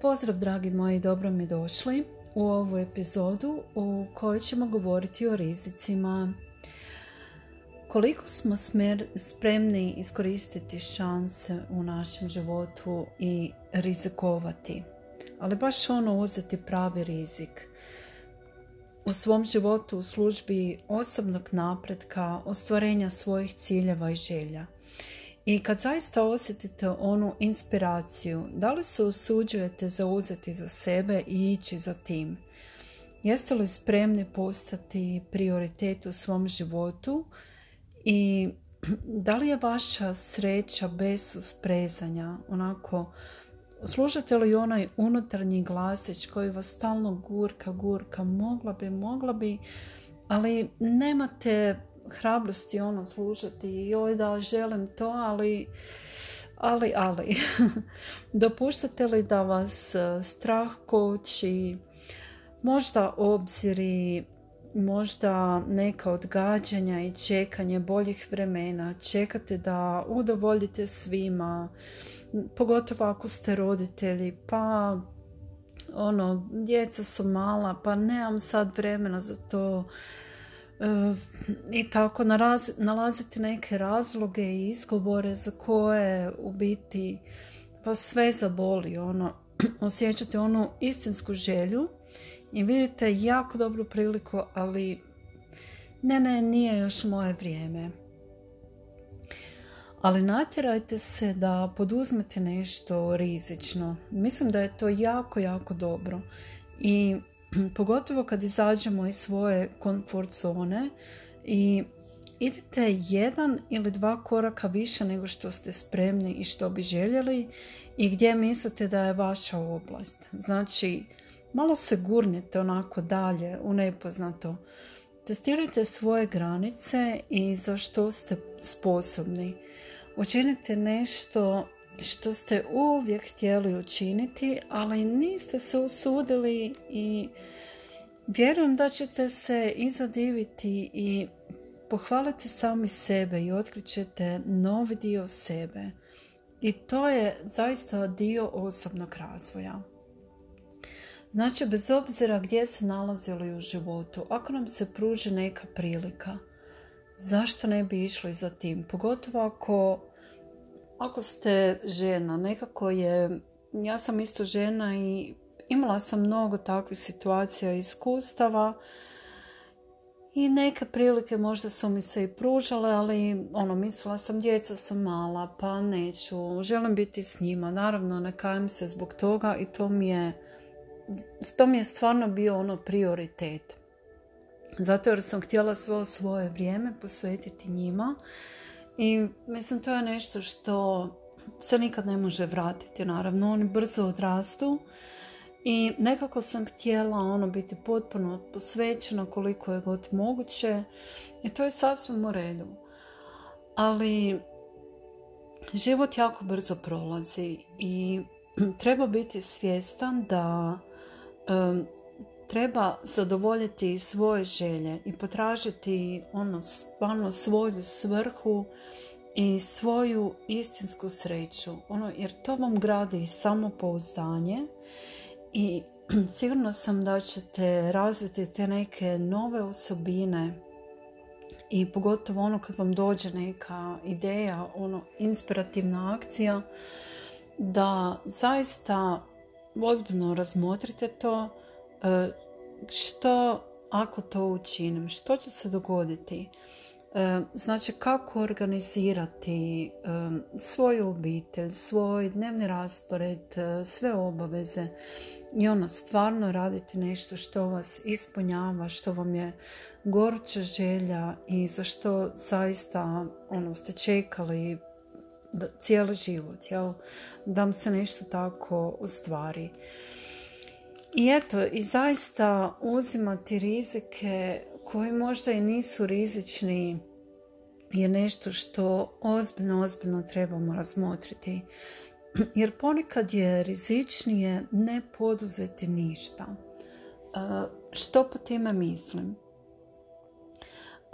Pozdrav dragi moji, dobro mi došli u ovu epizodu u kojoj ćemo govoriti o rizicima. Koliko smo spremni iskoristiti šanse u našem životu i rizikovati, ali baš ono uzeti pravi rizik. U svom životu u službi osobnog napretka, ostvarenja svojih ciljeva i želja – i kad zaista osjetite onu inspiraciju, da li se usuđujete zauzeti za sebe i ići za tim? Jeste li spremni postati prioritet u svom životu i da li je vaša sreća bez susprezanja? Onako, slušate li onaj unutarnji glasić koji vas stalno gurka, gurka, mogla bi, mogla bi, ali nemate hrabrosti ono slušati i joj da želim to, ali ali, ali, dopuštate li da vas e, strah koči, možda obziri, možda neka odgađanja i čekanje boljih vremena, čekate da udovoljite svima, pogotovo ako ste roditelji, pa ono, djeca su mala, pa nemam sad vremena za to, i tako nalaziti neke razloge i izgovore za koje u biti vas sve zaboli. Ono, osjećate onu istinsku želju i vidite jako dobru priliku, ali ne, ne, nije još moje vrijeme. Ali natjerajte se da poduzmete nešto rizično. Mislim da je to jako, jako dobro. I pogotovo kad izađemo iz svoje komfort zone i idete jedan ili dva koraka više nego što ste spremni i što bi željeli i gdje mislite da je vaša oblast. Znači, malo se gurnite onako dalje u nepoznato. Testirajte svoje granice i za što ste sposobni. Učinite nešto što ste uvijek htjeli učiniti, ali niste se usudili i vjerujem da ćete se izadiviti i pohvaliti sami sebe i otkrićete novi dio sebe. I to je zaista dio osobnog razvoja. Znači, bez obzira gdje se nalazili u životu, ako nam se pruži neka prilika, zašto ne bi išli za tim? Pogotovo ako ako ste žena, nekako je, ja sam isto žena i imala sam mnogo takvih situacija i iskustava i neke prilike možda su mi se i pružale, ali ono, mislila sam djeca su mala, pa neću, želim biti s njima. Naravno, ne kajem se zbog toga i to mi je, to mi je stvarno bio ono prioritet. Zato jer sam htjela svo svoje vrijeme posvetiti njima i mislim to je nešto što se nikad ne može vratiti naravno. Oni brzo odrastu i nekako sam htjela ono biti potpuno posvećena koliko je god moguće i to je sasvim u redu. Ali život jako brzo prolazi i treba biti svjestan da treba zadovoljiti svoje želje i potražiti ono stvarno svoju svrhu i svoju istinsku sreću. Ono, jer to vam gradi samopouzdanje i sigurno sam da ćete razviti te neke nove osobine i pogotovo ono kad vam dođe neka ideja, ono inspirativna akcija, da zaista ozbiljno razmotrite to, što ako to učinim, što će se dogoditi? E, znači kako organizirati e, svoju obitelj, svoj dnevni raspored, sve obaveze i ono stvarno raditi nešto što vas ispunjava, što vam je goruća želja i za što zaista ono, ste čekali cijeli život, jel? da vam se nešto tako ostvari. I eto, i zaista uzimati rizike koji možda i nisu rizični je nešto što ozbiljno, ozbiljno trebamo razmotriti. Jer ponekad je rizičnije ne poduzeti ništa. E, što po time mislim?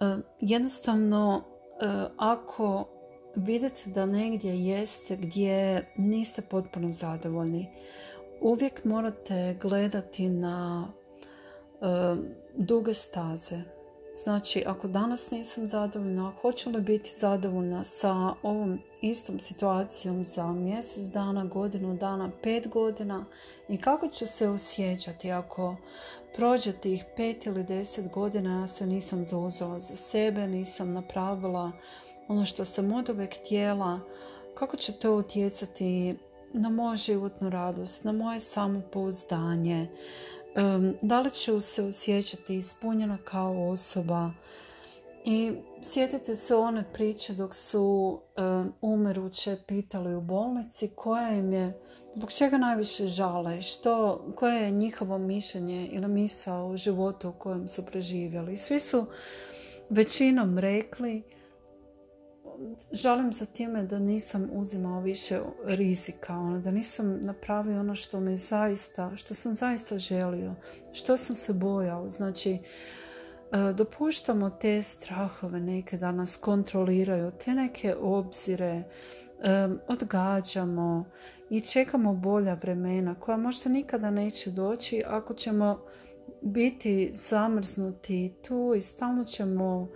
E, jednostavno, e, ako vidite da negdje jeste gdje niste potpuno zadovoljni, uvijek morate gledati na duge staze. Znači, ako danas nisam zadovoljna, hoću li biti zadovoljna sa ovom istom situacijom za mjesec dana, godinu dana, pet godina i kako ću se osjećati ako prođe tih pet ili deset godina ja se nisam zauzela za sebe, nisam napravila ono što sam od uvijek htjela, kako će to utjecati na moju životnu radost, na moje samopouzdanje, da li ću se osjećati ispunjena kao osoba i sjetite se one priče dok su umiruće pitali u bolnici koja im je, zbog čega najviše žale, što, koje je njihovo mišljenje ili misao u životu u kojem su preživjeli. Svi su većinom rekli žalim za time da nisam uzimao više rizika, ono, da nisam napravio ono što me zaista, što sam zaista želio, što sam se bojao. Znači, e, dopuštamo te strahove neke da nas kontroliraju, te neke obzire, e, odgađamo i čekamo bolja vremena koja možda nikada neće doći ako ćemo biti zamrznuti tu i stalno ćemo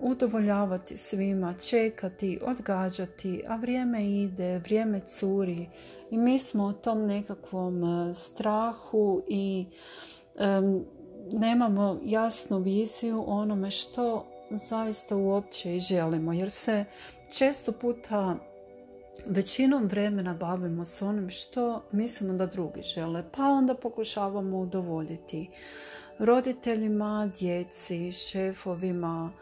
udovoljavati svima, čekati, odgađati, a vrijeme ide, vrijeme curi. I mi smo u tom nekakvom e, strahu i nemamo jasnu viziju onome što zaista uopće i želimo jer se često puta većinom vremena bavimo s onim što mislimo da drugi žele pa onda pokušavamo udovoljiti roditeljima, djeci, šefovima,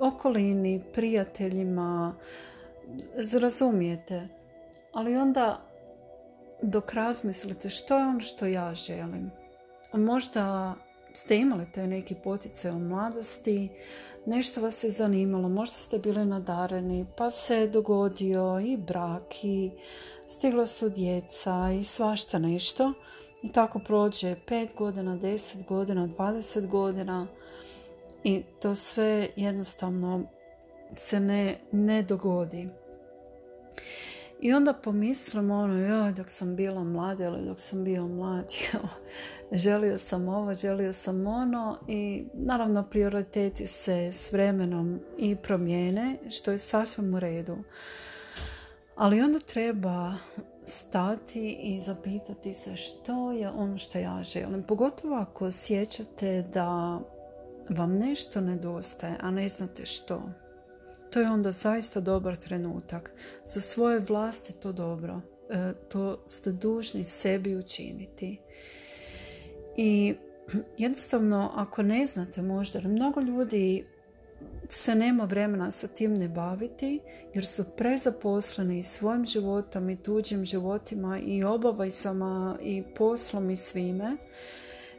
okolini, prijateljima, razumijete. Ali onda dok razmislite što je ono što ja želim. Možda ste imali taj neki poticaj u mladosti, nešto vas je zanimalo, možda ste bili nadareni, pa se dogodio i brak i stigla su djeca i svašta nešto. I tako prođe 5 godina, 10 godina, 20 godina i to sve jednostavno se ne, ne dogodi. I onda pomislim ono, joj, dok sam bila mlada ili dok sam bio mlad, želio sam ovo, želio sam ono i naravno prioriteti se s vremenom i promijene, što je sasvim u redu. Ali onda treba stati i zapitati se što je ono što ja želim. Pogotovo ako osjećate da vam nešto nedostaje, a ne znate što. To je onda zaista dobar trenutak. Za svoje vlasti to dobro. E, to ste dužni sebi učiniti. I jednostavno, ako ne znate možda, mnogo ljudi se nema vremena sa tim ne baviti jer su prezaposleni i svojim životom i tuđim životima i obavezama i poslom i svime.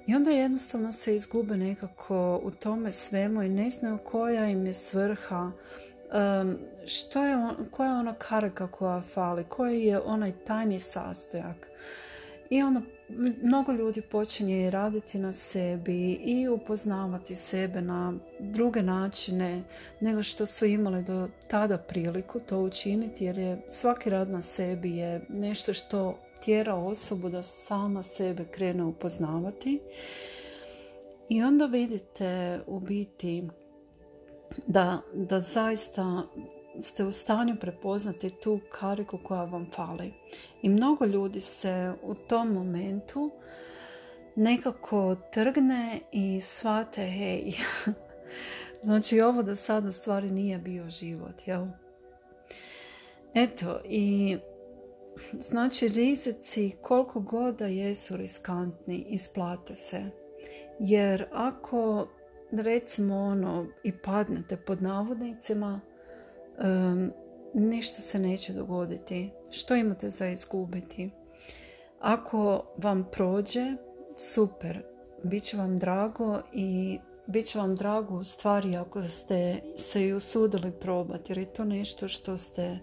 I onda jednostavno se izgube nekako u tome svemu i ne znaju koja im je svrha, što je on, koja je ona karika koja fali, koji je onaj tajni sastojak. I ono mnogo ljudi počinje raditi na sebi i upoznavati sebe na druge načine nego što su imali do tada priliku to učiniti jer je svaki rad na sebi je nešto što tjera osobu da sama sebe krene upoznavati. I onda vidite u biti da, da zaista ste u stanju prepoznati tu kariku koja vam fali. I mnogo ljudi se u tom momentu nekako trgne i shvate, hej, znači ovo do sada u stvari nije bio život, jel? Eto, i znači rizici koliko god da jesu riskantni, isplate se. Jer ako recimo ono i padnete pod navodnicima, um, ništa se neće dogoditi. Što imate za izgubiti? Ako vam prođe, super, bit će vam drago i bit će vam drago u stvari ako ste se i usudili probati jer je to nešto što ste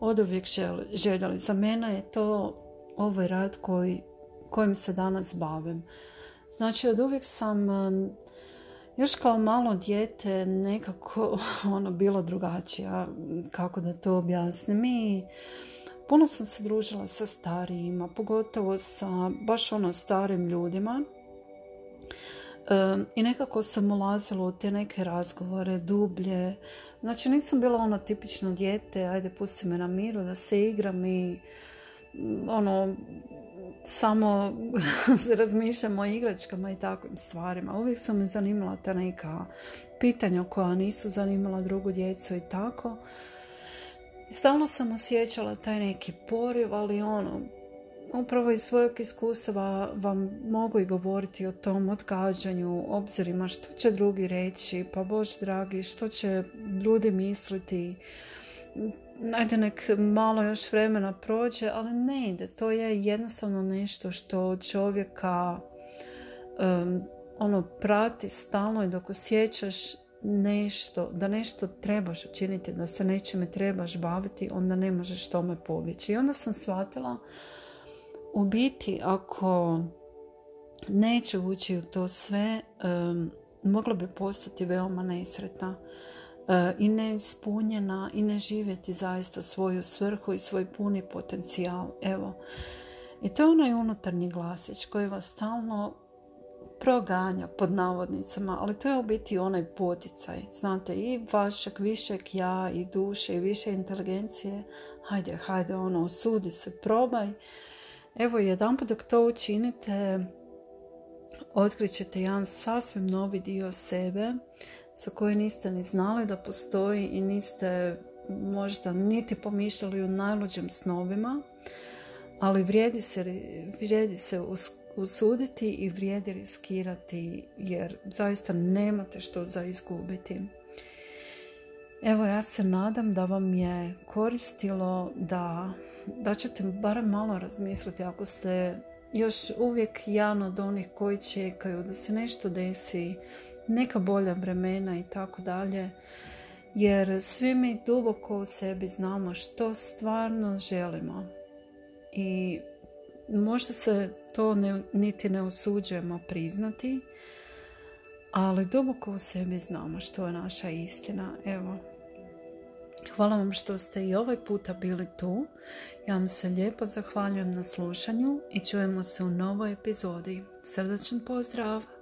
od uvijek željeli. Za mene je to ovaj rad koji, kojim se danas bavim. Znači od uvijek sam još kao malo dijete nekako ono bilo drugačije. Kako da to objasnim? Mi puno sam se družila sa starijima, pogotovo sa baš ono starim ljudima. I nekako sam ulazila u te neke razgovore dublje. Znači nisam bila ono tipično dijete, ajde pusti me na miru da se igram i ono samo razmišljam o igračkama i takvim stvarima. Uvijek su me zanimala ta neka pitanja koja nisu zanimala drugu djecu i tako. Stalno sam osjećala taj neki poriv, ali ono, upravo iz svojeg iskustva vam mogu i govoriti o tom odgađanju, obzirima, što će drugi reći, pa Bož dragi, što će ljudi misliti, ajde nek malo još vremena prođe, ali ne ide. To je jednostavno nešto što čovjeka um, ono prati stalno i dok osjećaš nešto, da nešto trebaš učiniti, da se nečime trebaš baviti, onda ne možeš tome pobjeći. I onda sam shvatila u biti ako neće ući u to sve, um, mogla bi postati veoma nesretna i neispunjena i ne živjeti zaista svoju svrhu i svoj puni potencijal. Evo, i to je onaj unutarnji glasić koji vas stalno proganja pod navodnicama, ali to je u biti onaj poticaj. Znate, i vašeg višeg ja i duše i više inteligencije. Hajde, hajde, ono, osudi se, probaj. Evo, jedan dok to učinite, otkrićete jedan sasvim novi dio sebe za koje niste ni znali da postoji i niste možda niti pomišljali u najluđim snovima, ali vrijedi se, vrijedi se usuditi i vrijedi riskirati jer zaista nemate što za izgubiti. Evo ja se nadam da vam je koristilo da, da ćete barem malo razmisliti ako ste još uvijek jedan od onih koji čekaju da se nešto desi neka bolja vremena i tako dalje. Jer svi mi duboko u sebi znamo što stvarno želimo. I možda se to ne, niti ne usuđujemo priznati, ali duboko u sebi znamo što je naša istina. Evo, hvala vam što ste i ovaj puta bili tu. Ja vam se lijepo zahvaljujem na slušanju i čujemo se u novoj epizodi. Srdačan pozdrav!